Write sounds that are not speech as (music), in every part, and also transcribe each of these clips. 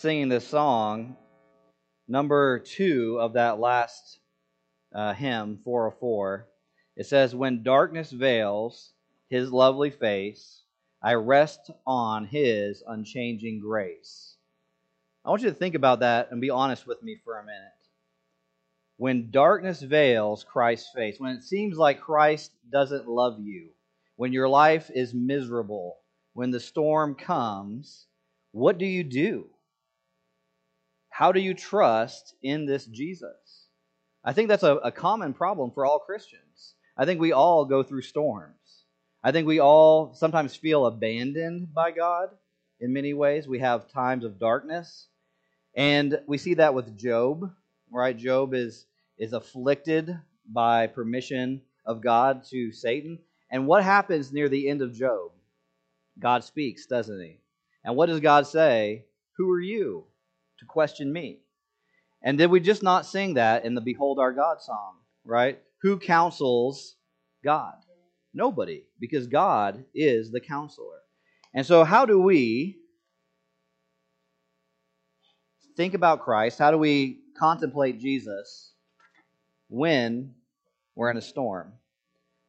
singing this song, number two of that last uh, hymn, 404, it says, When darkness veils his lovely face, I rest on his unchanging grace. I want you to think about that and be honest with me for a minute. When darkness veils Christ's face, when it seems like Christ doesn't love you, when your life is miserable, when the storm comes, what do you do? How do you trust in this Jesus? I think that's a, a common problem for all Christians. I think we all go through storms. I think we all sometimes feel abandoned by God in many ways. We have times of darkness. And we see that with Job, right? Job is, is afflicted by permission of God to Satan. And what happens near the end of Job? God speaks, doesn't he? And what does God say? Who are you to question me? And did we just not sing that in the Behold Our God song, right? Who counsels God? Nobody, because God is the counselor. And so, how do we think about Christ? How do we contemplate Jesus when we're in a storm?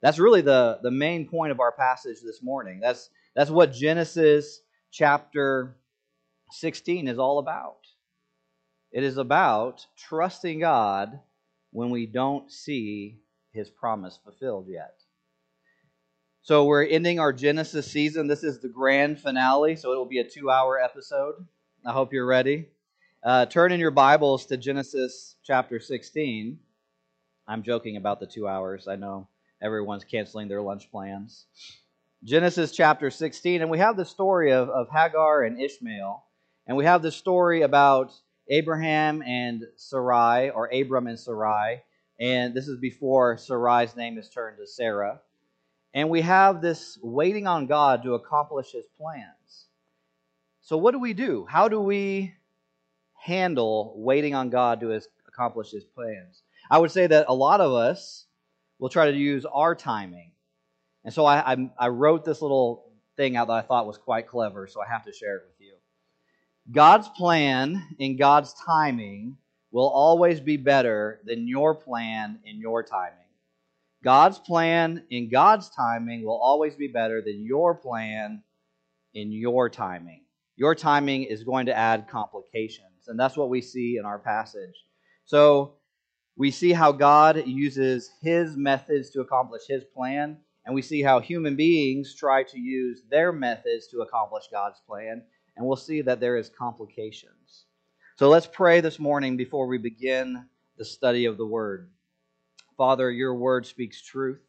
That's really the, the main point of our passage this morning. That's, that's what Genesis chapter 16 is all about. It is about trusting God when we don't see his promise fulfilled yet. So we're ending our Genesis season. This is the grand finale, so it will be a two hour episode. I hope you're ready. Uh, turn in your Bibles to Genesis chapter 16. I'm joking about the two hours. I know everyone's canceling their lunch plans. Genesis chapter 16, and we have the story of, of Hagar and Ishmael, and we have the story about Abraham and Sarai, or Abram and Sarai, and this is before Sarai's name is turned to Sarah. And we have this waiting on God to accomplish his plans. So, what do we do? How do we handle waiting on God to accomplish his plans? I would say that a lot of us will try to use our timing. And so I, I, I wrote this little thing out that I thought was quite clever, so I have to share it with. God's plan in God's timing will always be better than your plan in your timing. God's plan in God's timing will always be better than your plan in your timing. Your timing is going to add complications, and that's what we see in our passage. So, we see how God uses his methods to accomplish his plan, and we see how human beings try to use their methods to accomplish God's plan and we'll see that there is complications. So let's pray this morning before we begin the study of the word. Father, your word speaks truth.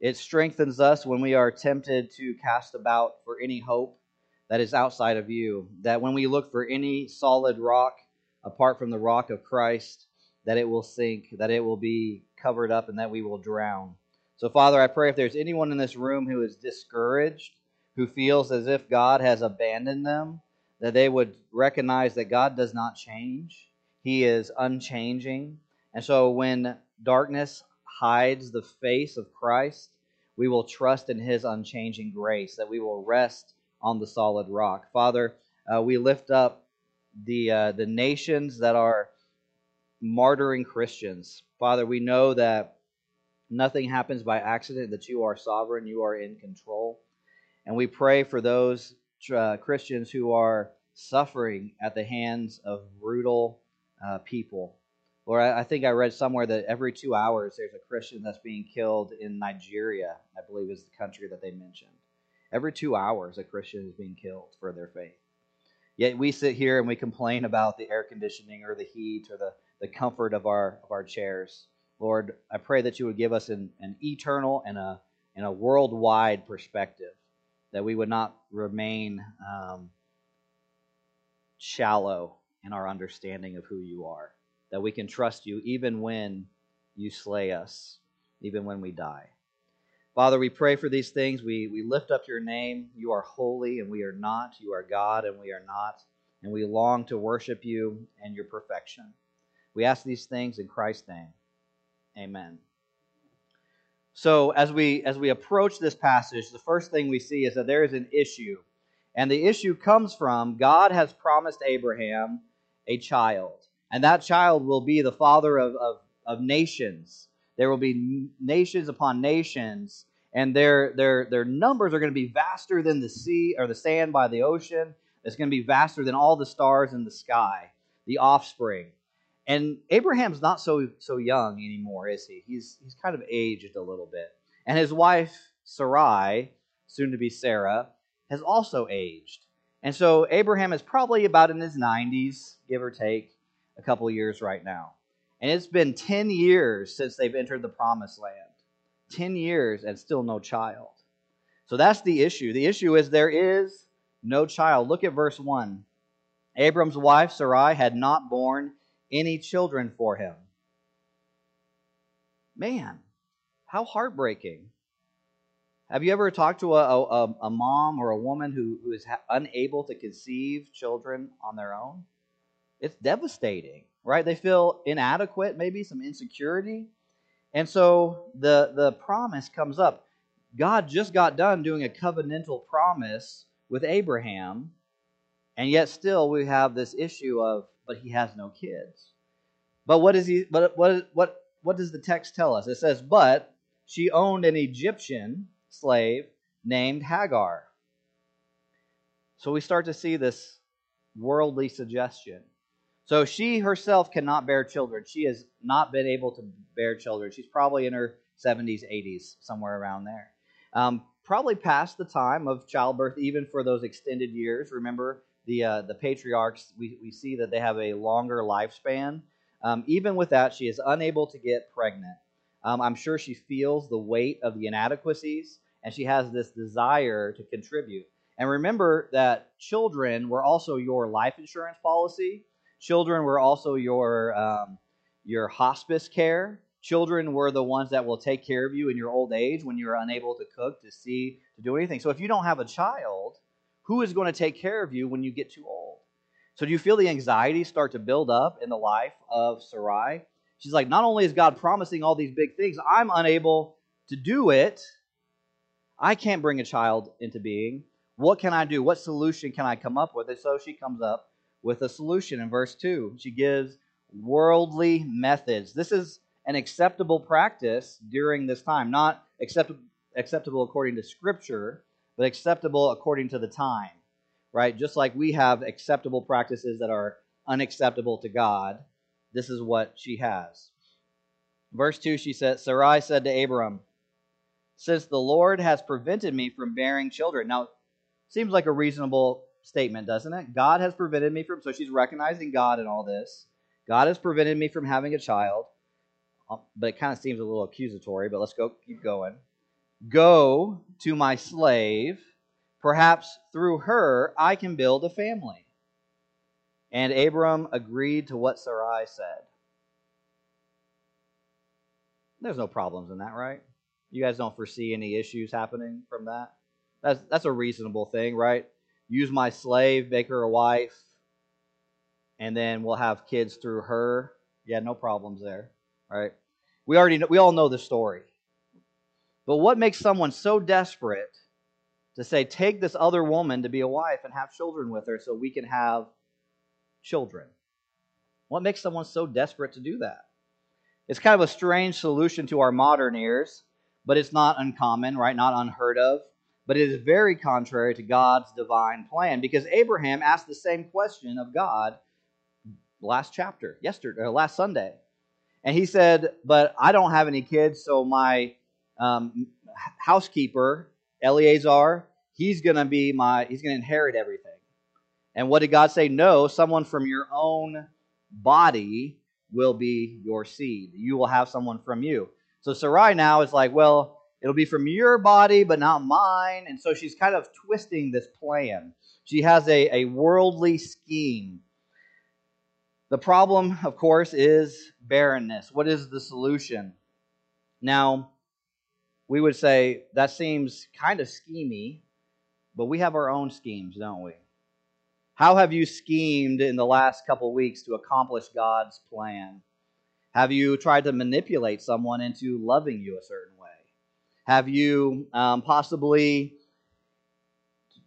It strengthens us when we are tempted to cast about for any hope that is outside of you. That when we look for any solid rock apart from the rock of Christ, that it will sink, that it will be covered up, and that we will drown. So, Father, I pray if there's anyone in this room who is discouraged, who feels as if God has abandoned them, that they would recognize that God does not change. He is unchanging. And so when darkness hides the face of Christ, we will trust in his unchanging grace, that we will rest on the solid rock. Father, uh, we lift up the, uh, the nations that are martyring Christians. Father, we know that nothing happens by accident, that you are sovereign, you are in control. And we pray for those uh, Christians who are suffering at the hands of brutal uh, people. Lord, I, I think I read somewhere that every two hours there's a Christian that's being killed in Nigeria, I believe is the country that they mentioned. Every two hours, a Christian is being killed for their faith. Yet we sit here and we complain about the air conditioning or the heat or the, the comfort of our, of our chairs. Lord, I pray that you would give us an, an eternal and a, and a worldwide perspective that we would not remain um, shallow in our understanding of who you are, that we can trust you even when you slay us, even when we die. Father, we pray for these things. We, we lift up your name. You are holy and we are not. You are God and we are not. And we long to worship you and your perfection. We ask these things in Christ's name. Amen. So as we as we approach this passage, the first thing we see is that there is an issue, And the issue comes from God has promised Abraham a child. And that child will be the father of, of, of nations. There will be nations upon nations, and their, their, their numbers are going to be vaster than the sea or the sand by the ocean. It's going to be vaster than all the stars in the sky, the offspring. And Abraham's not so so young anymore, is he? He's he's kind of aged a little bit. And his wife Sarai, soon to be Sarah, has also aged. And so Abraham is probably about in his 90s, give or take a couple years right now. And it's been 10 years since they've entered the promised land. 10 years and still no child. So that's the issue. The issue is there is no child. Look at verse 1. Abram's wife, Sarai, had not borne any children for him. Man, how heartbreaking. Have you ever talked to a, a, a mom or a woman who, who is ha- unable to conceive children on their own? It's devastating, right? They feel inadequate, maybe some insecurity. And so the, the promise comes up. God just got done doing a covenantal promise with Abraham, and yet still we have this issue of, but he has no kids. But what is he? But what what what does the text tell us? It says, but she owned an Egyptian slave named Hagar. So we start to see this worldly suggestion. So she herself cannot bear children. She has not been able to bear children. She's probably in her 70s, 80s, somewhere around there. Um, probably past the time of childbirth, even for those extended years. Remember, the, uh, the patriarchs, we, we see that they have a longer lifespan. Um, even with that, she is unable to get pregnant. Um, I'm sure she feels the weight of the inadequacies, and she has this desire to contribute. And remember that children were also your life insurance policy. Children were also your um, your hospice care. Children were the ones that will take care of you in your old age when you're unable to cook, to see, to do anything. So if you don't have a child, who is going to take care of you when you get too old? So do you feel the anxiety start to build up in the life of Sarai? She's like, not only is God promising all these big things, I'm unable to do it. I can't bring a child into being. What can I do? What solution can I come up with? And so she comes up with a solution in verse 2. She gives worldly methods. This is an acceptable practice during this time, not acceptable acceptable according to scripture, but acceptable according to the time. Right? Just like we have acceptable practices that are unacceptable to God, this is what she has. Verse 2 she said Sarai said to Abram, "Since the Lord has prevented me from bearing children." Now, seems like a reasonable statement, doesn't it? God has prevented me from so she's recognizing God in all this. God has prevented me from having a child. Um, but it kind of seems a little accusatory, but let's go keep going. Go to my slave, perhaps through her I can build a family. And Abram agreed to what Sarai said. There's no problems in that, right? You guys don't foresee any issues happening from that? That's, that's a reasonable thing, right? Use my slave, make her a wife, and then we'll have kids through her. Yeah, no problems there, right? We already know, we all know the story. But what makes someone so desperate to say, take this other woman to be a wife and have children with her so we can have children? What makes someone so desperate to do that? It's kind of a strange solution to our modern ears, but it's not uncommon, right? Not unheard of. But it is very contrary to God's divine plan because Abraham asked the same question of God last chapter, yesterday, or last Sunday. And he said, But I don't have any kids, so my um, housekeeper, Eliezer, he's going to be my, he's going to inherit everything. And what did God say? No, someone from your own body will be your seed. You will have someone from you. So Sarai now is like, well, it'll be from your body, but not mine. And so she's kind of twisting this plan. She has a, a worldly scheme. The problem, of course, is barrenness. What is the solution? Now, we would say that seems kind of schemy, but we have our own schemes, don't we? How have you schemed in the last couple weeks to accomplish God's plan? Have you tried to manipulate someone into loving you a certain way? Have you um, possibly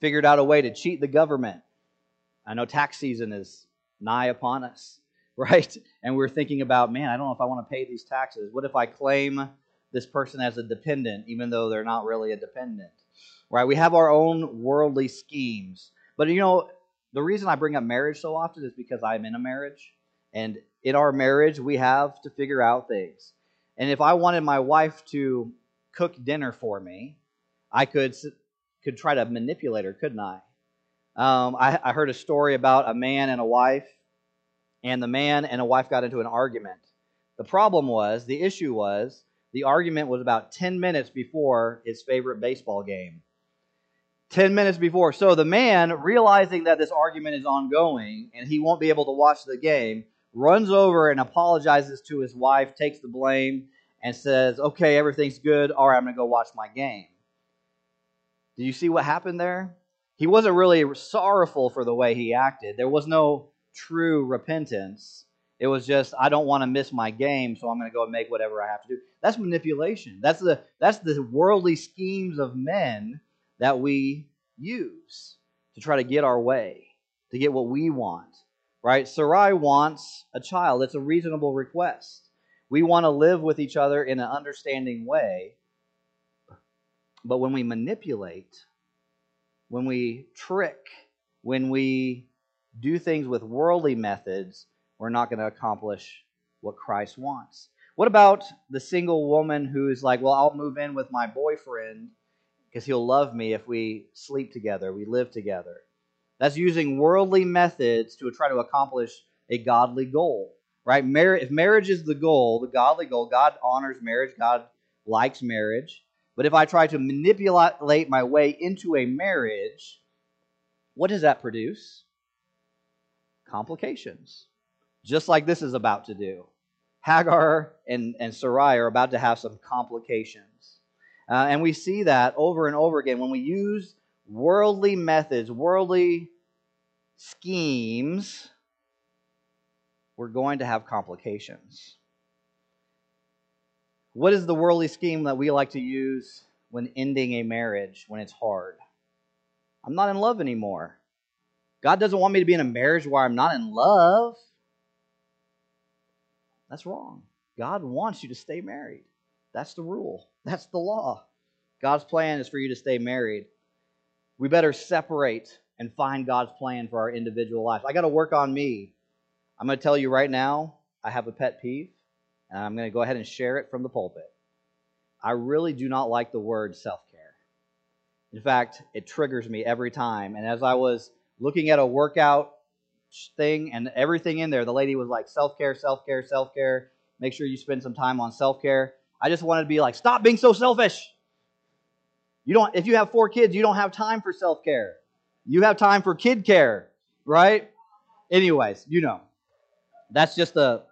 figured out a way to cheat the government. I know tax season is nigh upon us, (laughs) right? And we're thinking about, man, I don't know if I want to pay these taxes. What if I claim this person as a dependent, even though they're not really a dependent? Right? We have our own worldly schemes. But you know, the reason I bring up marriage so often is because I'm in a marriage. And in our marriage, we have to figure out things. And if I wanted my wife to cook dinner for me, I could could try to manipulate her, couldn't I? Um, I, I heard a story about a man and a wife, and the man and a wife got into an argument. The problem was, the issue was, the argument was about 10 minutes before his favorite baseball game. 10 minutes before. So the man, realizing that this argument is ongoing and he won't be able to watch the game, runs over and apologizes to his wife, takes the blame, and says, Okay, everything's good. All right, I'm going to go watch my game. Do you see what happened there? He wasn't really sorrowful for the way he acted. There was no true repentance. It was just, I don't want to miss my game, so I'm going to go and make whatever I have to do. That's manipulation. That's the, that's the worldly schemes of men that we use to try to get our way, to get what we want. Right? Sarai wants a child. It's a reasonable request. We want to live with each other in an understanding way. But when we manipulate, when we trick, when we do things with worldly methods, we're not going to accomplish what Christ wants. What about the single woman who's like, well, I'll move in with my boyfriend because he'll love me if we sleep together, we live together? That's using worldly methods to try to accomplish a godly goal right? Mar- if marriage is the goal, the godly goal, God honors marriage, God likes marriage. But if I try to manipulate my way into a marriage, what does that produce? Complications. Just like this is about to do. Hagar and, and Sarai are about to have some complications. Uh, and we see that over and over again when we use worldly methods, worldly schemes we're going to have complications. What is the worldly scheme that we like to use when ending a marriage when it's hard? I'm not in love anymore. God doesn't want me to be in a marriage where I'm not in love. That's wrong. God wants you to stay married. That's the rule, (laughs) that's the law. God's plan is for you to stay married. We better separate and find God's plan for our individual lives. I got to work on me. I'm going to tell you right now, I have a pet peeve, and I'm going to go ahead and share it from the pulpit. I really do not like the word self care. In fact, it triggers me every time. And as I was looking at a workout thing and everything in there, the lady was like, self care, self care, self care. Make sure you spend some time on self care. I just wanted to be like, stop being so selfish. You don't, if you have four kids, you don't have time for self care. You have time for kid care, right? Anyways, you know that's just a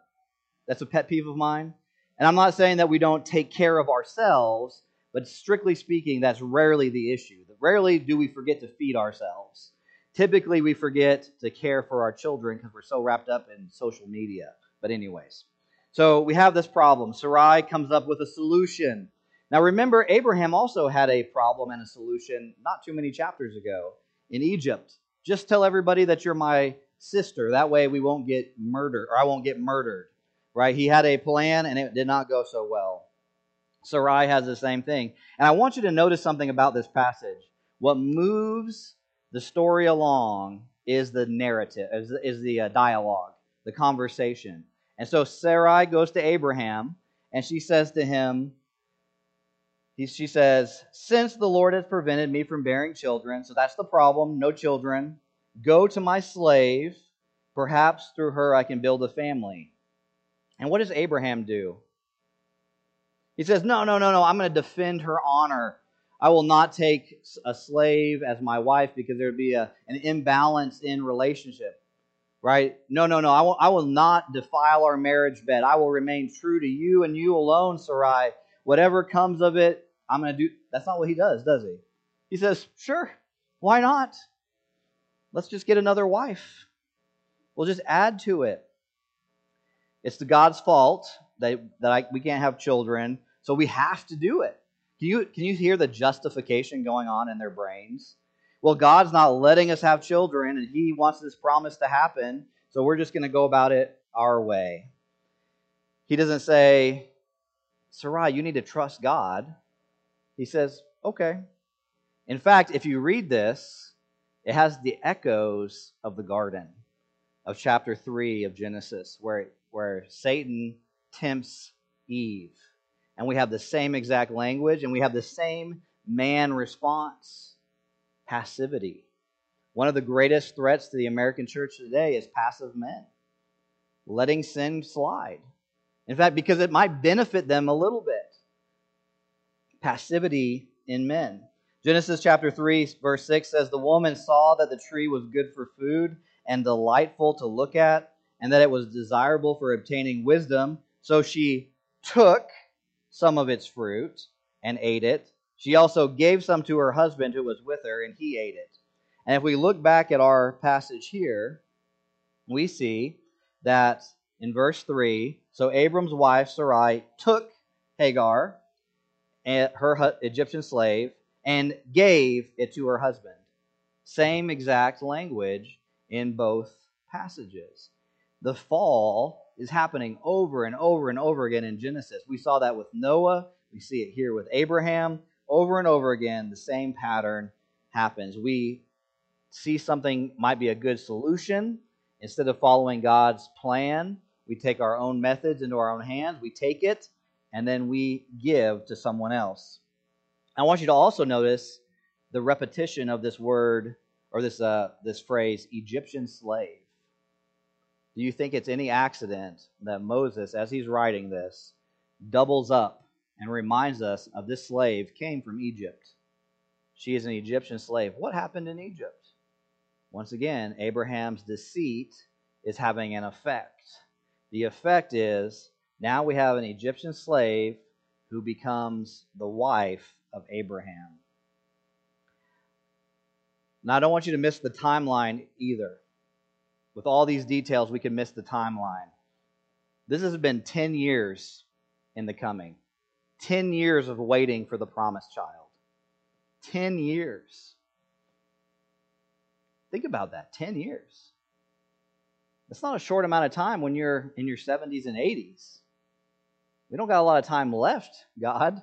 that's a pet peeve of mine. And I'm not saying that we don't take care of ourselves, but strictly speaking, that's rarely the issue. Rarely do we forget to feed ourselves. Typically, we forget to care for our children because we're so wrapped up in social media. But, anyways, so we have this problem. Sarai comes up with a solution. Now, remember, Abraham also had a problem and a solution not too many chapters ago in Egypt. Just tell everybody that you're my sister. That way we won't get murdered, or I won't get murdered. Right? He had a plan and it did not go so well. Sarai has the same thing. And I want you to notice something about this passage. What moves the story along is the narrative, is the, is the uh, dialogue, the conversation. And so Sarai goes to Abraham and she says to him, she says, Since the Lord has prevented me from bearing children, so that's the problem, no children, Go to my slave. Perhaps through her I can build a family. And what does Abraham do? He says, No, no, no, no. I'm going to defend her honor. I will not take a slave as my wife because there would be a, an imbalance in relationship. Right? No, no, no. I will, I will not defile our marriage bed. I will remain true to you and you alone, Sarai. Whatever comes of it, I'm going to do. That's not what he does, does he? He says, Sure. Why not? Let's just get another wife. We'll just add to it. It's the God's fault that, that I, we can't have children, so we have to do it. Can you, can you hear the justification going on in their brains? well, God's not letting us have children and He wants this promise to happen, so we're just going to go about it our way. He doesn't say, Sarai, you need to trust God. He says, okay. In fact, if you read this, it has the echoes of the garden of chapter 3 of Genesis, where, where Satan tempts Eve. And we have the same exact language, and we have the same man response passivity. One of the greatest threats to the American church today is passive men, letting sin slide. In fact, because it might benefit them a little bit. Passivity in men. Genesis chapter 3, verse 6 says, The woman saw that the tree was good for food and delightful to look at, and that it was desirable for obtaining wisdom. So she took some of its fruit and ate it. She also gave some to her husband who was with her, and he ate it. And if we look back at our passage here, we see that in verse 3 so Abram's wife Sarai took Hagar, eh, her Egyptian slave, and gave it to her husband. Same exact language in both passages. The fall is happening over and over and over again in Genesis. We saw that with Noah, we see it here with Abraham. Over and over again, the same pattern happens. We see something might be a good solution. Instead of following God's plan, we take our own methods into our own hands. We take it and then we give to someone else. I want you to also notice the repetition of this word or this uh, this phrase, Egyptian slave. Do you think it's any accident that Moses, as he's writing this, doubles up and reminds us of this slave came from Egypt? She is an Egyptian slave. What happened in Egypt? Once again, Abraham's deceit is having an effect. The effect is now we have an Egyptian slave who becomes the wife of Abraham. Now, I don't want you to miss the timeline either. With all these details, we can miss the timeline. This has been 10 years in the coming, 10 years of waiting for the promised child. 10 years. Think about that 10 years. That's not a short amount of time when you're in your 70s and 80s. We don't got a lot of time left, God.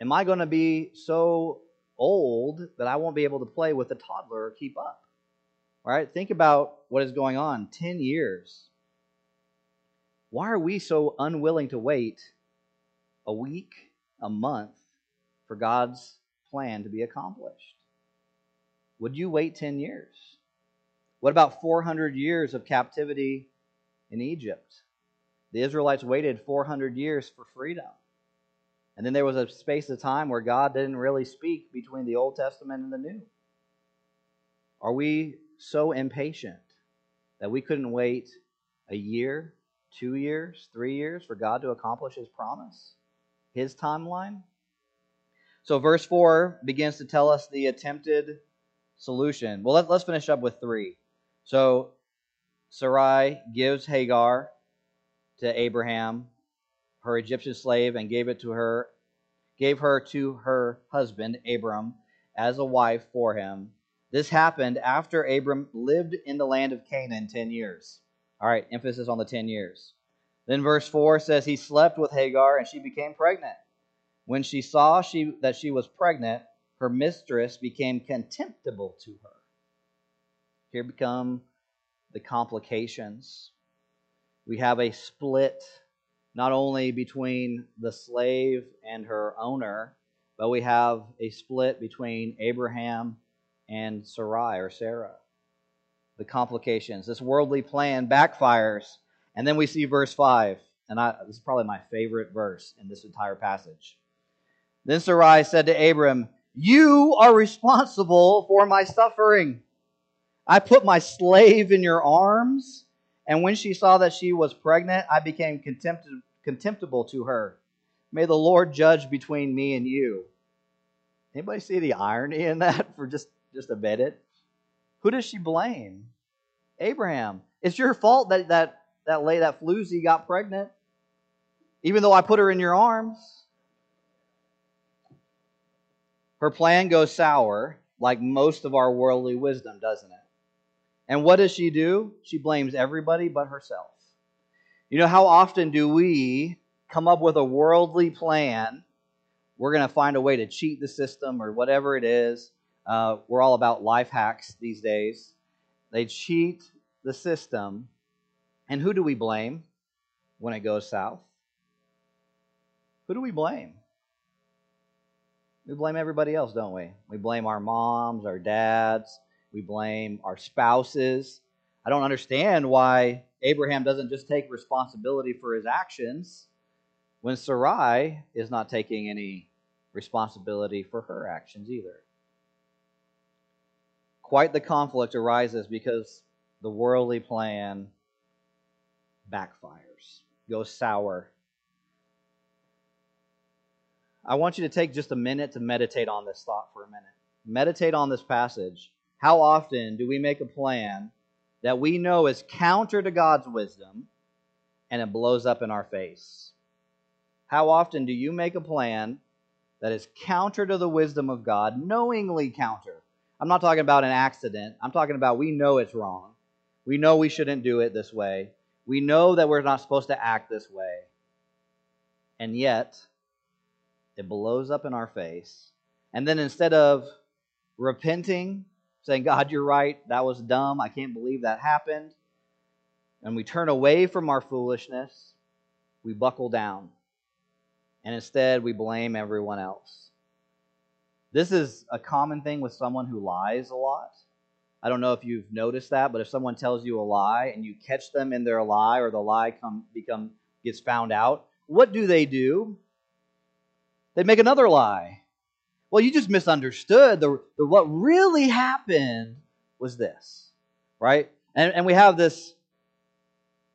Am I going to be so old that I won't be able to play with a toddler or keep up. All right, think about what is going on 10 years. Why are we so unwilling to wait a week, a month for God's plan to be accomplished? Would you wait 10 years? What about 400 years of captivity in Egypt? The Israelites waited 400 years for freedom. And then there was a space of time where God didn't really speak between the Old Testament and the New. Are we so impatient that we couldn't wait a year, two years, three years for God to accomplish His promise, His timeline? So, verse 4 begins to tell us the attempted solution. Well, let, us finish up with three. So, Sarai gives Hagar to Abraham her Egyptian slave and gave it to her, gave her to her husband Abram as a wife for him. This happened after Abram lived in the land of Canaan 10 years. All right, emphasis on the 10 years. Then verse 4 says he slept with Hagar and she became pregnant. When she saw she, that she was pregnant, her mistress became contemptible to her. Here become the complications. We have a split not only between the slave and her owner, but we have a split between Abraham and Sarai or Sarah. The complications. This worldly plan backfires. And then we see verse 5. And I, this is probably my favorite verse in this entire passage. Then Sarai said to Abram, You are responsible for my suffering. I put my slave in your arms, and when she saw that she was pregnant, I became contemptible contemptible to her. May the Lord judge between me and you. Anybody see the irony in that for just, just a it. Who does she blame? Abraham. It's your fault that that that lay that floozy got pregnant. Even though I put her in your arms. Her plan goes sour, like most of our worldly wisdom, doesn't it? And what does she do? She blames everybody but herself. You know, how often do we come up with a worldly plan? We're going to find a way to cheat the system or whatever it is. Uh, we're all about life hacks these days. They cheat the system. And who do we blame when it goes south? Who do we blame? We blame everybody else, don't we? We blame our moms, our dads, we blame our spouses. I don't understand why Abraham doesn't just take responsibility for his actions when Sarai is not taking any responsibility for her actions either. Quite the conflict arises because the worldly plan backfires, goes sour. I want you to take just a minute to meditate on this thought for a minute. Meditate on this passage. How often do we make a plan that we know is counter to God's wisdom and it blows up in our face? How often do you make a plan that is counter to the wisdom of God, knowingly counter? I'm not talking about an accident. I'm talking about we know it's wrong. We know we shouldn't do it this way. We know that we're not supposed to act this way. And yet, it blows up in our face. And then instead of repenting saying, God, you're right, that was dumb, I can't believe that happened, and we turn away from our foolishness, we buckle down. And instead, we blame everyone else. This is a common thing with someone who lies a lot. I don't know if you've noticed that, but if someone tells you a lie and you catch them in their lie or the lie come become gets found out, what do they do? They make another lie. Well, you just misunderstood. The, the what really happened was this, right? And, and we have this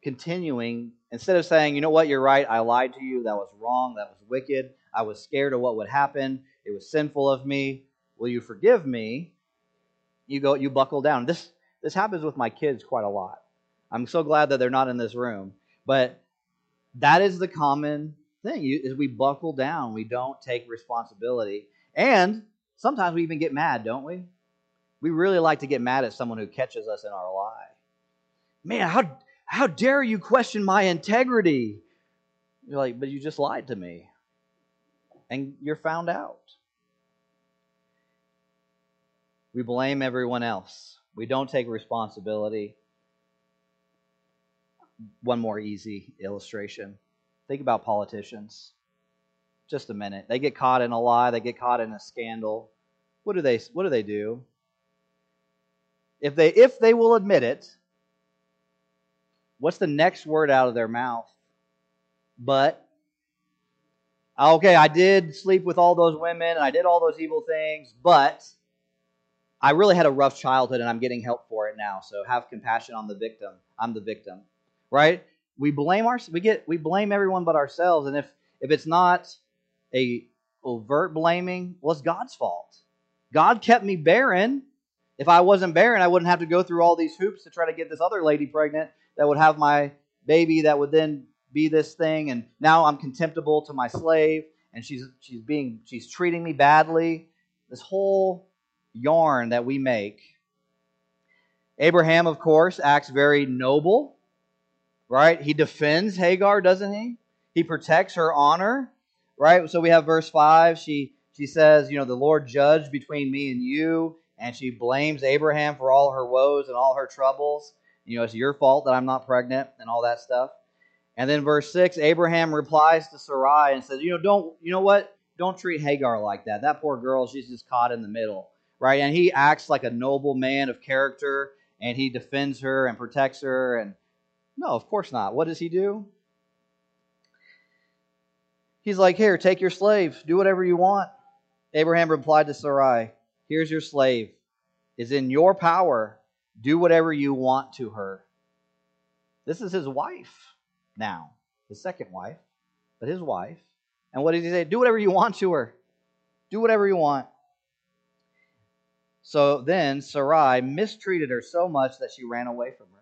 continuing, instead of saying, you know what, you're right, I lied to you, that was wrong, that was wicked, I was scared of what would happen, it was sinful of me, will you forgive me? You go, you buckle down. This this happens with my kids quite a lot. I'm so glad that they're not in this room. But that is the common thing. You, is we buckle down. We don't take responsibility. And sometimes we even get mad, don't we? We really like to get mad at someone who catches us in our lie. Man, how, how dare you question my integrity? You're like, but you just lied to me. And you're found out. We blame everyone else. We don't take responsibility. One more easy illustration. Think about politicians just a minute. They get caught in a lie, they get caught in a scandal. What do they what do they do? If they if they will admit it, what's the next word out of their mouth? But Uh, okay, I did sleep with all those women and I did all those evil things, but I really had a rough childhood and I'm getting help for it now. So have compassion on the victim. I'm the victim. Right? We blame our we get we blame everyone but ourselves and if if it's not a overt blaming, well, it's God's fault. God kept me barren. If I wasn't barren, I wouldn't have to go through all these hoops to try to get this other lady pregnant that would have my baby that would then be this thing and now I'm contemptible to my slave and she's she's being she's treating me badly. This whole yarn that we make. Abraham, of course, acts very noble, right? He defends Hagar, doesn't he? He protects her honor right? So we have verse 5. She, she says, You know, the Lord judged between me and you. And she blames Abraham for all her woes and all her troubles. You know, it's your fault that I'm not pregnant and all that stuff. And then verse 6, Abraham replies to Sarai and says, You know, don't, you know what? Don't treat Hagar like that. That poor girl, she's just caught in the middle, right? And he acts like a noble man of character and he defends her and protects her. And no, of course not. What does he do? He's like, Here, take your slave. Do whatever you want. Abraham replied to Sarai, Here's your slave. Is in your power. Do whatever you want to her. This is his wife now, his second wife, but his wife. And what did he say? Do whatever you want to her. Do whatever you want. So then Sarai mistreated her so much that she ran away from her.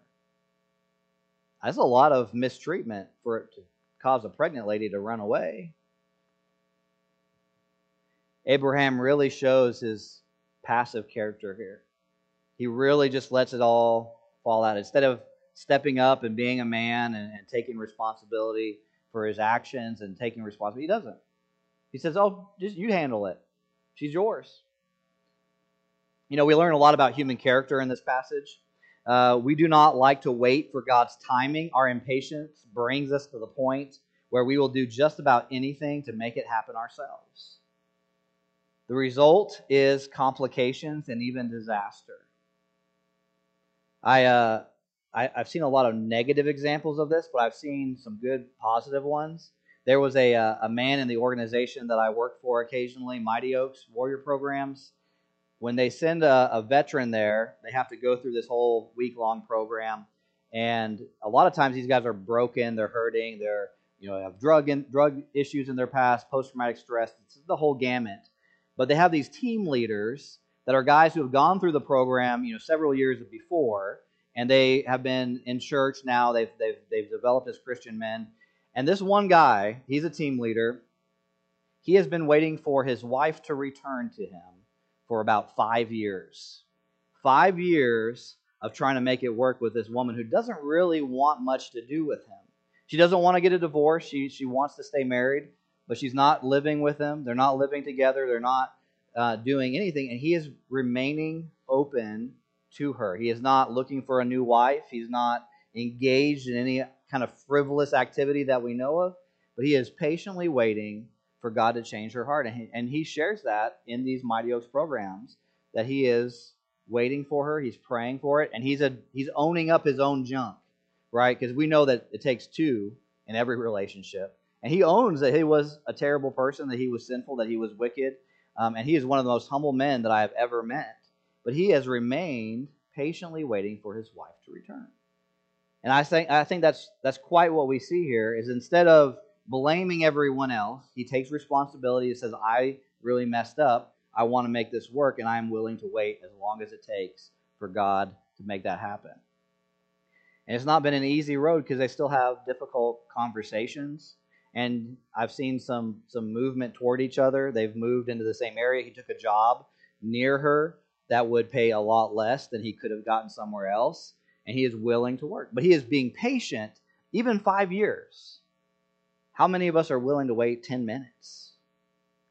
That's a lot of mistreatment for it to cause a pregnant lady to run away. Abraham really shows his passive character here. He really just lets it all fall out. Instead of stepping up and being a man and, and taking responsibility for his actions and taking responsibility, he doesn't. He says, Oh, just you handle it. She's yours. You know, we learn a lot about human character in this passage. Uh, we do not like to wait for God's timing. Our impatience brings us to the point where we will do just about anything to make it happen ourselves. The result is complications and even disaster. I, uh, I, have seen a lot of negative examples of this, but I've seen some good positive ones. There was a, uh, a man in the organization that I work for occasionally, Mighty Oaks Warrior Programs. When they send a, a veteran there, they have to go through this whole week long program. And a lot of times these guys are broken, they're hurting, they're you know have drug in, drug issues in their past, post traumatic stress. It's the whole gamut. But they have these team leaders that are guys who have gone through the program, you know, several years before, and they have been in church now. They've they've they've developed as Christian men. And this one guy, he's a team leader. He has been waiting for his wife to return to him for about five years. Five years of trying to make it work with this woman who doesn't really want much to do with him. She doesn't want to get a divorce. She, she wants to stay married, but she's not living with him. They're not living together. They're not uh, doing anything. And he is remaining open to her. He is not looking for a new wife. He's not engaged in any kind of frivolous activity that we know of, but he is patiently waiting for God to change her heart. And he, and he shares that in these Mighty Oaks programs that he is waiting for her, he's praying for it, and he's a he's owning up his own junk, right? Because we know that it takes two in every relationship. And he owns that he was a terrible person, that he was sinful, that he was wicked, um, and he is one of the most humble men that I have ever met. But he has remained patiently waiting for his wife to return. And I think I think that's that's quite what we see here is instead of blaming everyone else, he takes responsibility and says, I really messed up. I want to make this work, and I am willing to wait as long as it takes for God to make that happen. And it's not been an easy road because they still have difficult conversations. And I've seen some some movement toward each other. They've moved into the same area. He took a job near her that would pay a lot less than he could have gotten somewhere else and he is willing to work. But he is being patient, even five years. How many of us are willing to wait 10 minutes,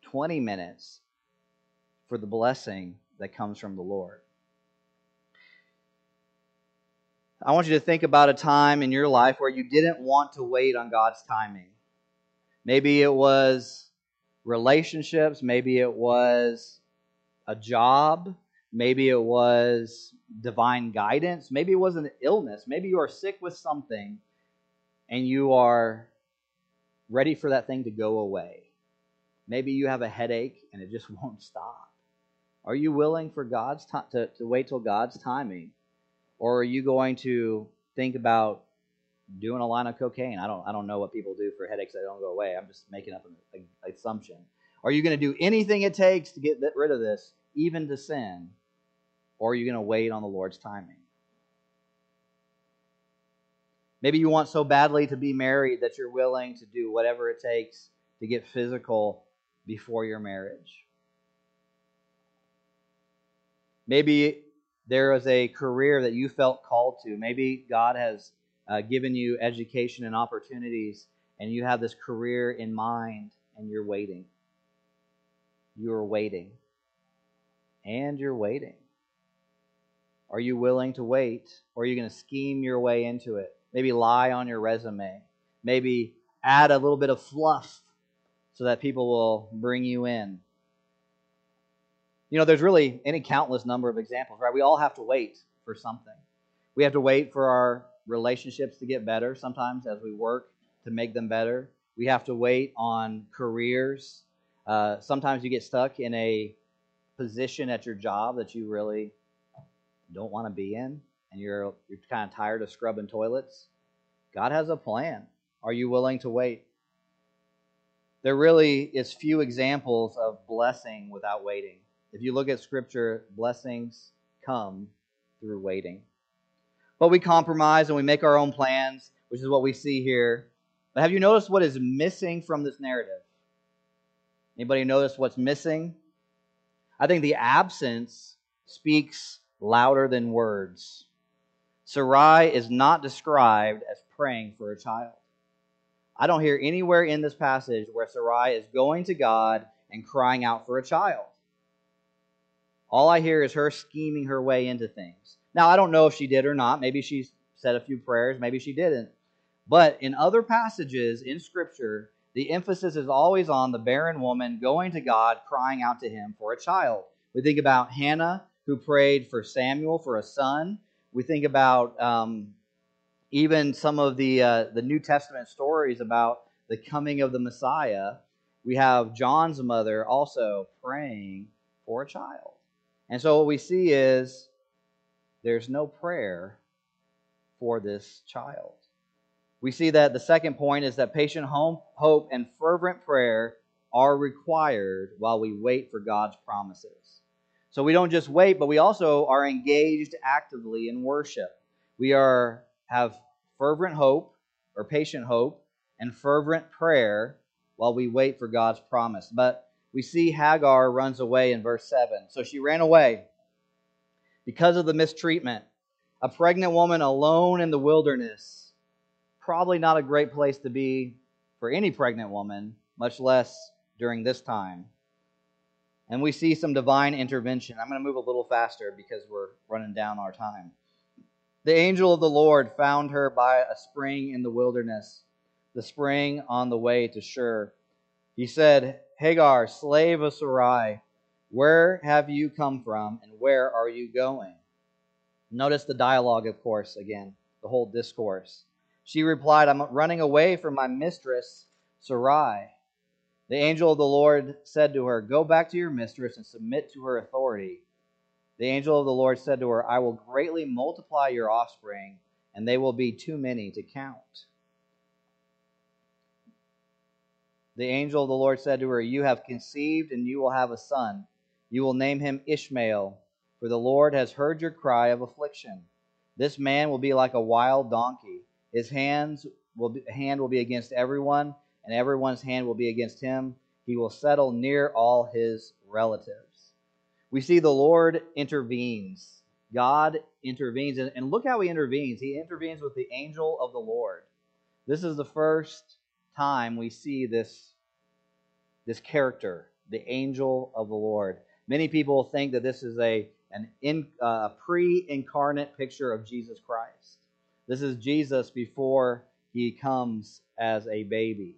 20 minutes for the blessing that comes from the Lord? I want you to think about a time in your life where you didn't want to wait on God's timing. Maybe it was relationships, maybe it was a job, Maybe it was divine guidance. Maybe it was an illness. Maybe you are sick with something and you are ready for that thing to go away. Maybe you have a headache and it just (laughs) won't stop. Are you willing for God's time to, to wait till God's timing? Or are you going to think about doing a line of cocaine? I don't I don't know what people do for headaches that don't go away. I'm just making up an, an assumption. Are you going to do anything it takes to get rid of this, even to sin? Or are you going to wait on the Lord's timing? Maybe you want so badly to be married that you're willing to do whatever it takes to get physical before your marriage. Maybe there is a career that you felt called to. Maybe God has uh, given you education and opportunities, and you have this career in mind, and you're waiting. You're waiting. And you're waiting. Are you willing to wait? Or are you going to scheme your way into it? Maybe lie on your resume. Maybe add a little bit of fluff so that people will bring you in. You know, there's really any countless number of examples, right? We all have to wait for something. We have to wait for our relationships to get better sometimes as we work to make them better. We have to wait on careers. Uh, sometimes you get stuck in a position at your job that you really don't want to be in and you're you're kind of tired of scrubbing toilets, God has a plan. Are you willing to wait? There really is few examples of blessing without waiting. If you look at scripture, blessings come through waiting. But we compromise and we make our own plans, which is what we see here. But have you noticed what is missing from this narrative? Anybody notice what's missing? I think the absence speaks louder than words. Sarai is not described as praying for a child. I don't hear anywhere in this passage where Sarai is going to God and crying out for a child. All I hear is her scheming her way into things. Now, I don't know if she did or not. Maybe she said a few prayers, maybe she didn't. But in other passages in Scripture, the emphasis is always on the barren woman going to God, crying out to Him for a child. We think about Hannah, who prayed for Samuel for a son. We think about um, even some of the uh, the New Testament stories about the coming of the Messiah. We have John's mother also praying for a child. And so what we see is there's no prayer for this child. We see that the second point is that patient hope and fervent prayer are required while we wait for God's promises. So we don't just wait, but we also are engaged actively in worship. We are have fervent hope or patient hope and fervent prayer while we wait for God's promise. But we see Hagar runs away in verse 7. So she ran away because of the mistreatment. A pregnant woman alone in the wilderness. Probably not a great place to be for any pregnant woman, much less during this time. And we see some divine intervention. I'm going to move a little faster because we're running down our time. The angel of the Lord found her by a spring in the wilderness, the spring on the way to Shur. He said, Hagar, slave of Sarai, where have you come from and where are you going? Notice the dialogue, of course, again, the whole discourse. She replied, I'm running away from my mistress, Sarai. The angel of the Lord said to her, Go back to your mistress and submit to her authority. The angel of the Lord said to her, I will greatly multiply your offspring, and they will be too many to count. The angel of the Lord said to her, You have conceived, and you will have a son. You will name him Ishmael, for the Lord has heard your cry of affliction. This man will be like a wild donkey. His hands will be, hand will be against everyone, and everyone's hand will be against him. He will settle near all his relatives we see the Lord intervenes. God intervenes. And, look how he intervenes. He intervenes with the angel of the Lord. This is the first time we see this, this character, the angel of the Lord. Many people think that this is a an in, uh, pre-incarnate picture of Jesus Christ. This is Jesus before he comes as a baby.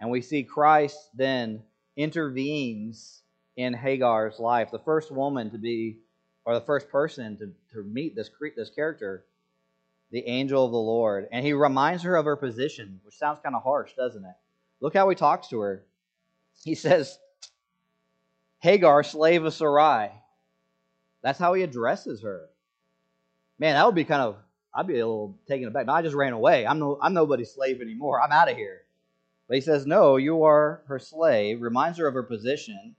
And we see Christ then intervenes in Hagar's life, the first woman to be, or the first person to, to meet this, this character, the angel of the Lord. And he reminds her of her position, which sounds kind of harsh, doesn't it? Look how he talks to her. He says, Hagar, slave of Sarai. That's how he addresses her. Man, that would be kind of, I'd be a little taken aback. No, I just ran away. I'm, no, I'm nobody's slave anymore. I'm out of here. But he says, No, you are her slave, reminds her of her position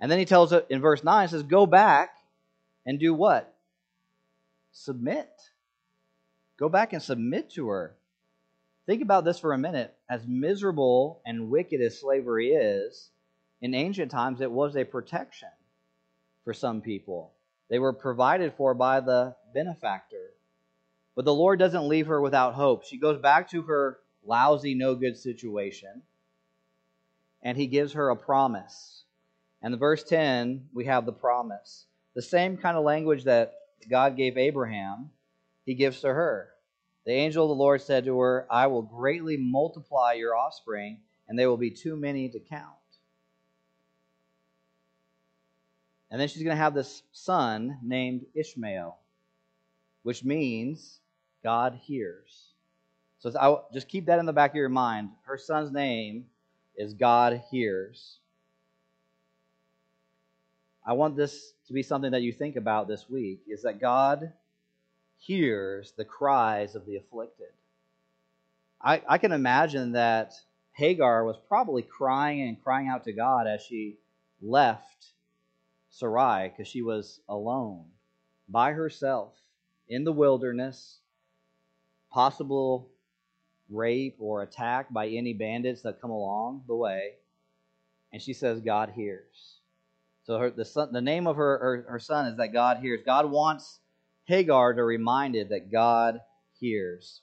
and then he tells her in verse 9, says, Go back and do what? Submit. Go back and submit to her. Think about this for a minute. As miserable and wicked as slavery is, in ancient times it was a protection for some people. They were provided for by the benefactor. But the Lord doesn't leave her without hope. She goes back to her lousy, no good situation, and he gives her a promise. And the verse 10, we have the promise. The same kind of language that God gave Abraham, he gives to her. The angel of the Lord said to her, I will greatly multiply your offspring, and they will be too many to count. And then she's going to have this son named Ishmael, which means God hears. So I, just keep that in the back of your mind. Her son's name is God hears. I want this to be something that you think about this week is that God hears the cries of the afflicted. I, I can imagine that Hagar was probably crying and crying out to God as she left Sarai because she was alone by herself in the wilderness, possible rape or attack by any bandits that come along the way. And she says, God hears. So her, the, son, the name of her, her, her son is that God hears. God wants Hagar to reminded that God hears.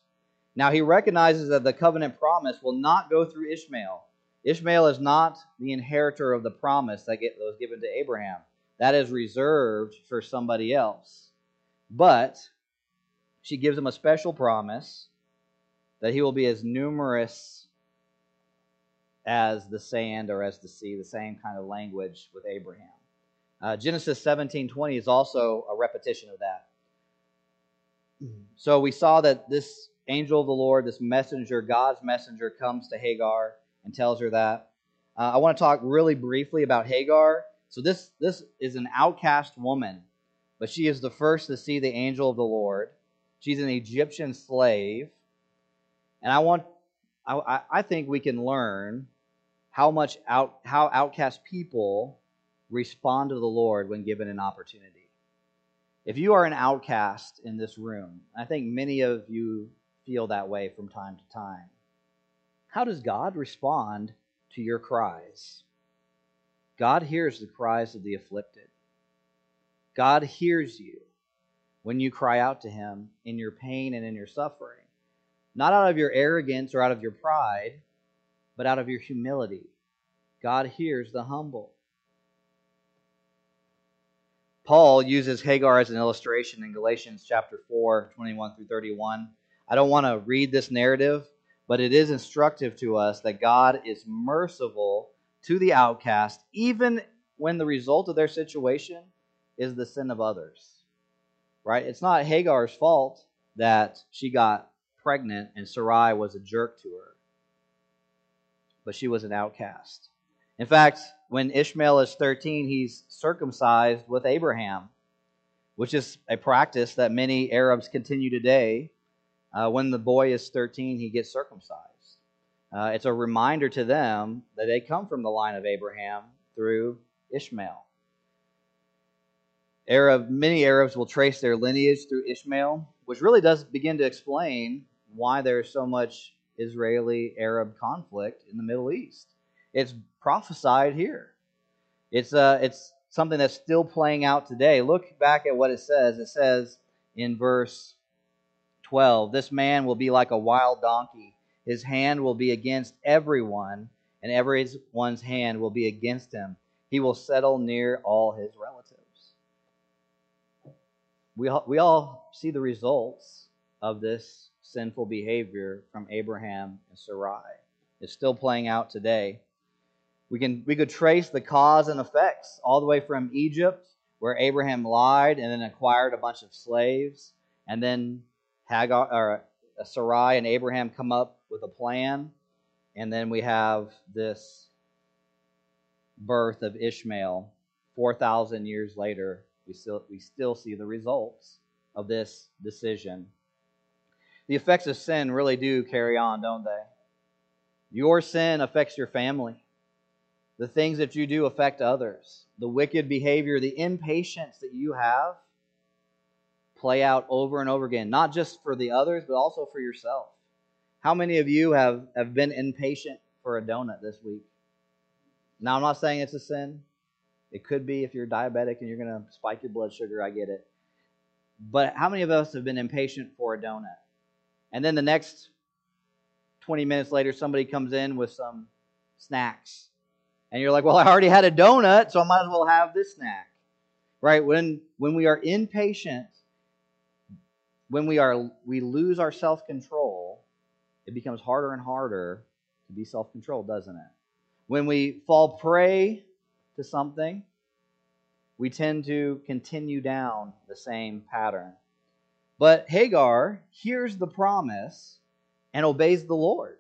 Now he recognizes that the covenant promise will not go through Ishmael. Ishmael is not the inheritor of the promise that was given to Abraham. That is reserved for somebody else. But she gives him a special promise that he will be as numerous as the sand or as the sea, the same kind of language with Abraham. Uh, Genesis 17:20 is also a repetition of that. So we saw that this angel of the Lord, this messenger, God's messenger, comes to Hagar and tells her that. Uh, I want to talk really briefly about Hagar. So this this is an outcast woman, but she is the first to see the angel of the Lord. She's an Egyptian slave, and I want I, I think we can learn how much out how outcast people respond to the Lord when given an opportunity. If you are an outcast in this room, I think many of you feel that way from time to time. How does God respond to your cries? God hears the cries of the afflicted. God hears you when you cry out to Him in your pain and in your suffering. Not out of your arrogance or out of your pride, but out of your humility. God hears the humble. Paul uses Hagar as an illustration in Galatians chapter 4, 21 through 31. I don't want to read this narrative, but it is instructive to us that God is merciful to the outcast, even when the result of their situation is the sin of others. Right? It's not Hagar's fault that she got pregnant and Sarai was a jerk to her, but she was an outcast. In fact, when Ishmael is 13, he's circumcised with Abraham, which is a practice that many Arabs continue today. Uh, when the boy is 13, he gets circumcised. Uh, it's a reminder to them that they come from the line of Abraham through Ishmael. Arab, many Arabs will trace their lineage through Ishmael, which really does begin to explain why there's so much Israeli Arab conflict in the Middle East. It's prophesied here. It's uh, it's something that's still playing out today. Look back at what it says. It says in verse 12, "This man will be like a wild donkey. His hand will be against everyone, and everyone's hand will be against him. He will settle near all his relatives." We all, we all see the results of this sinful behavior from Abraham and Sarai. It's still playing out today. We, can, we could trace the cause and effects all the way from Egypt, where Abraham lied and then acquired a bunch of slaves, and then Hagar or uh, Sarai and Abraham come up with a plan, and then we have this birth of Ishmael. Four thousand years later, we still we still see the results of this decision. The effects of sin really do carry on, don't they? Your sin affects your family. The things that you do affect others. The wicked behavior, the impatience that you have play out over and over again, not just for the others, but also for yourself. How many of you have, have been impatient for a donut this week? Now, I'm not saying it's a sin. It could be if you're diabetic and you're going to spike your blood sugar. I get it. But how many of us have been impatient for a donut? And then the next 20 minutes later, somebody comes in with some snacks and you're like, well, I already had a donut, so I might as well have this snack. Right? When when we are impatient, when we are we lose our self-control, it becomes harder and harder to be self-controlled, doesn't it? When we fall prey to something, we tend to continue down the same pattern. But Hagar hears the promise and obeys the Lord.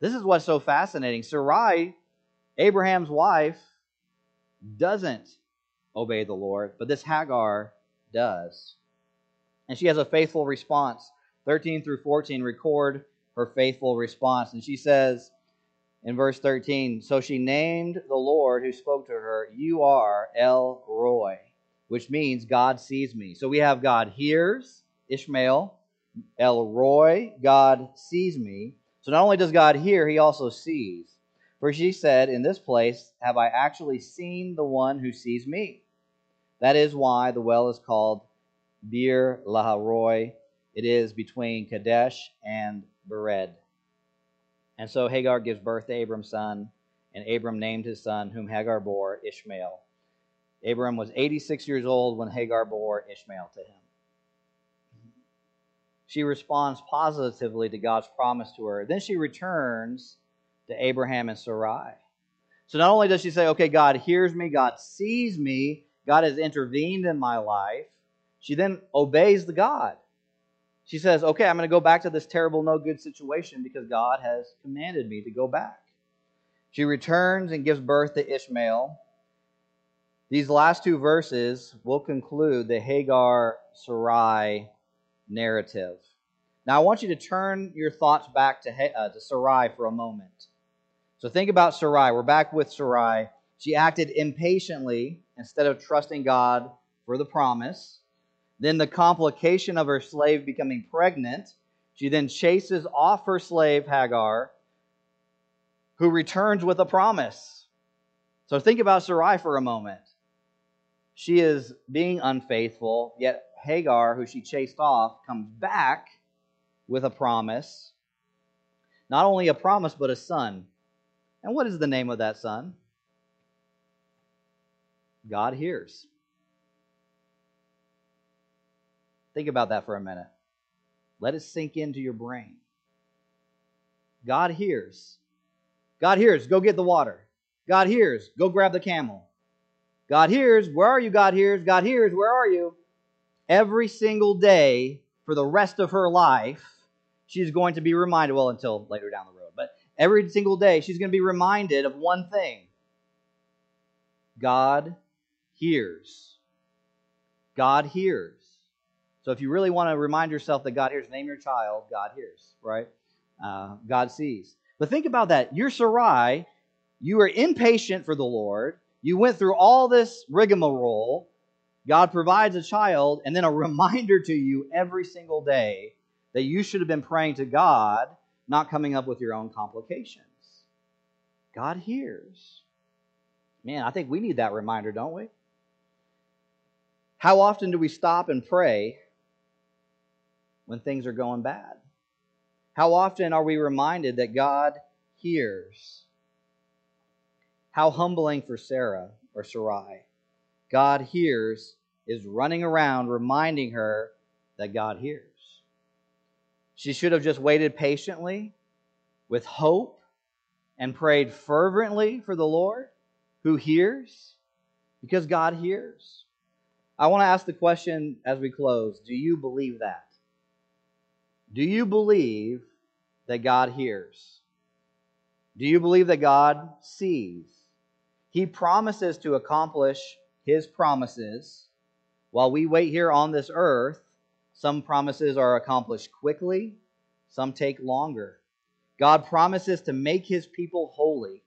This is what's so fascinating. Sarai Abraham's wife doesn't obey the Lord, but this Hagar does. And she has a faithful response. 13 through 14 record her faithful response. And she says in verse 13 So she named the Lord who spoke to her, You are El Roi, which means God sees me. So we have God hears Ishmael, El Roi, God sees me. So not only does God hear, he also sees. For she said, In this place have I actually seen the one who sees me. That is why the well is called Beer Lahai-roi. It is between Kadesh and Bered. And so Hagar gives birth to Abram's son, and Abram named his son, whom Hagar bore, Ishmael. Abram was 86 years old when Hagar bore Ishmael to him. She responds positively to God's promise to her. Then she returns to Abraham and Sarai. So not only does she say, okay, God hears me, God sees me, God has intervened in my life, she then obeys the God. She says, okay, I'm going to go back to this terrible, no good situation because God has commanded me to go back. She returns and gives birth to Ishmael. These last two verses will conclude the Hagar Sarai narrative. Now, I want you to turn your thoughts back to, uh, to Sarai for a moment. So, think about Sarai. We're back with Sarai. She acted impatiently instead of trusting God for the promise. Then, the complication of her slave becoming pregnant, she then chases off her slave Hagar, who returns with a promise. So, think about Sarai for a moment. She is being unfaithful, yet Hagar, who she chased off, comes back with a promise. Not only a promise, but a son. And what is the name of that son? God hears. Think about that for a minute. Let it sink into your brain. God hears. God hears, go get the water. God hears, go grab the camel. God hears, where are you? God hears, God hears, where are you? Every single day for the rest of her life, she's going to be reminded, well, until later down the road, but every single day, she's going to be reminded of one thing God hears. God hears. So if you really want to remind yourself that God hears, name your child, God hears, right? Uh, God sees. But think about that. You're Sarai. You are impatient for the Lord. You went through all this rigmarole. God provides a child, and then a (laughs) reminder to you every single day that you should have been praying to God, not coming up with your own complications. God hears. Man, I think we need that reminder, don't we? How often do we stop and pray when things are going bad? How often are we reminded that God hears? How humbling for Sarah or Sarai. God hears is running around reminding her that God hears. She should have just waited patiently with hope and prayed fervently for the Lord who hears because God hears. I want to ask the question as we close Do you believe that? Do you believe that God hears? Do you believe that God sees? He promises to accomplish his promises. While we wait here on this earth, some promises are accomplished quickly, some take longer. God promises to make his people holy.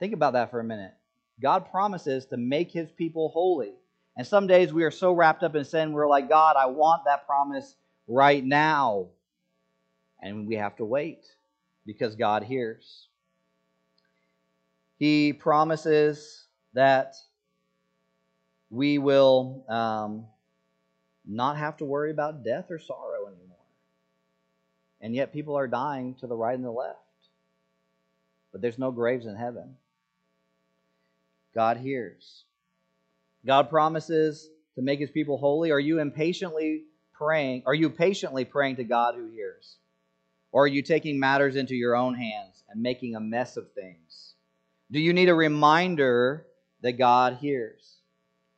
Think about that for a minute. God promises to make his people holy. And some days we are so wrapped up in sin, we're like, God, I want that promise right now. And we have to wait because God hears. He promises that we will um, not have to worry about death or sorrow anymore. And yet people are dying to the right and the left. But there's no graves in heaven. God hears. God promises to make his people holy. Are you impatiently praying? Are you patiently praying to God who hears? Or are you taking matters into your own hands and making a mess of things? Do you need a reminder that God hears?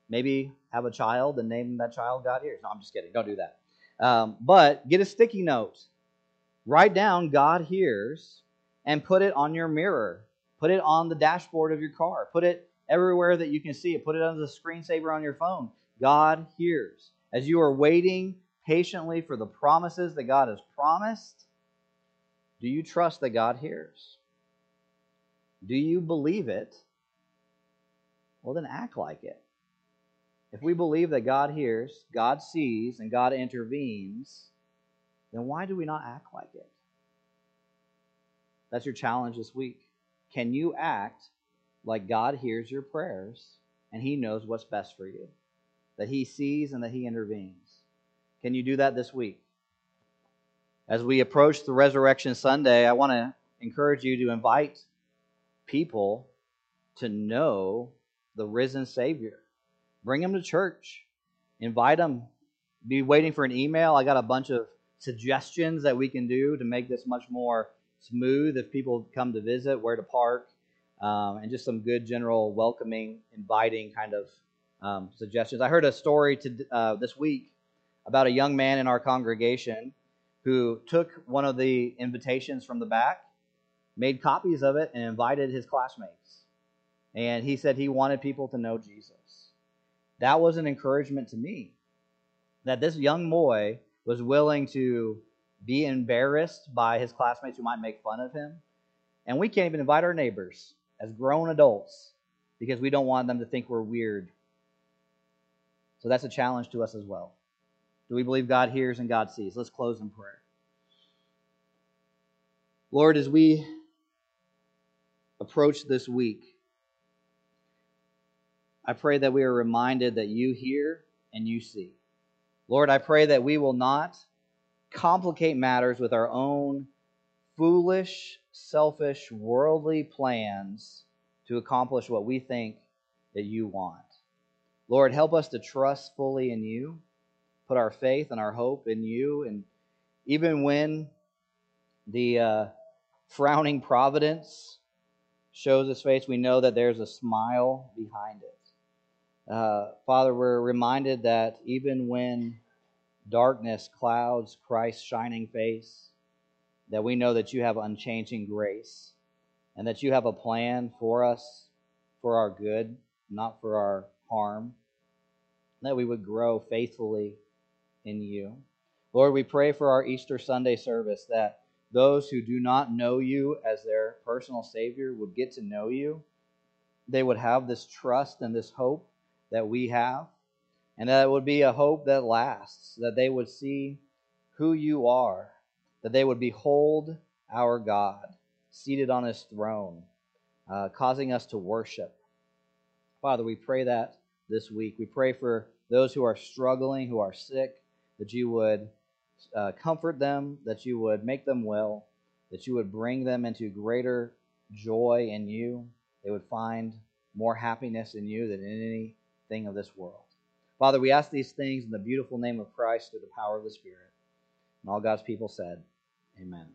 Maybe have a child and name that child God hears. No, I'm just kidding. Don't do that. Um, but get a sticky note. Write down God hears and put it on your mirror. Put it on the dashboard of your car. Put it everywhere that you can see it. Put it on the screensaver on your phone. God hears. As you are waiting patiently for the promises that God has promised, do you trust that God hears? Do you believe it? Well, then act like it. If we believe that God hears, God sees, and God intervenes, then why do we not act like it? That's your challenge this week. can you act like God hears your prayers and He knows what's best for you? That He sees and that He intervenes. Can you do that this week? As we approach the Resurrection Sunday, I want to encourage you to invite people to know the risen Savior. Bring them to church. Invite them. Be waiting for an email. I got a bunch of suggestions that we can do to make this much more smooth if people come to visit, where to park, um, and just some good general welcoming, inviting kind of um, suggestions. I heard a story to, uh, this week about a young man in our congregation who took one of the invitations from the back, made copies of it, and invited his classmates. And he said he wanted people to know Jesus. That was an encouragement to me that this young boy was willing to be embarrassed by his classmates who might make fun of him. And we can't even invite our neighbors as grown adults because we don't want them to think we're weird. So that's a challenge to us as well. Do we believe God hears and God sees? Let's close in prayer. Lord, as we approach this week, I pray that we are reminded that you hear and you see. Lord, I pray that we will not complicate matters with our own foolish, selfish, worldly plans to accomplish what we think that you want. Lord, help us to trust fully in you, put our faith and our hope in you, and even when the uh, frowning providence shows its face, we know that there's a smile behind it. Uh, Father, we're reminded that even when darkness clouds Christ's shining face, that we know that you have unchanging grace and that you have a plan for us for our good, not for our harm, that we would grow faithfully in you. Lord, we pray for our Easter Sunday service that those who do not know you as their personal Savior would get to know you. They would have this trust and this hope that we have and that it would be a hope that lasts, that they would see who you are, that they would behold our God seated on his throne, uh, causing us to worship. Father, we pray that this week. We pray for those who are struggling, who are sick, that you would uh, comfort them, that you would make them well, that you would bring them into greater joy in you. They would find more happiness in you than in anything of this world. Father, we ask these things in the beautiful name of Christ through the power of the Spirit. And all God's people said, Amen.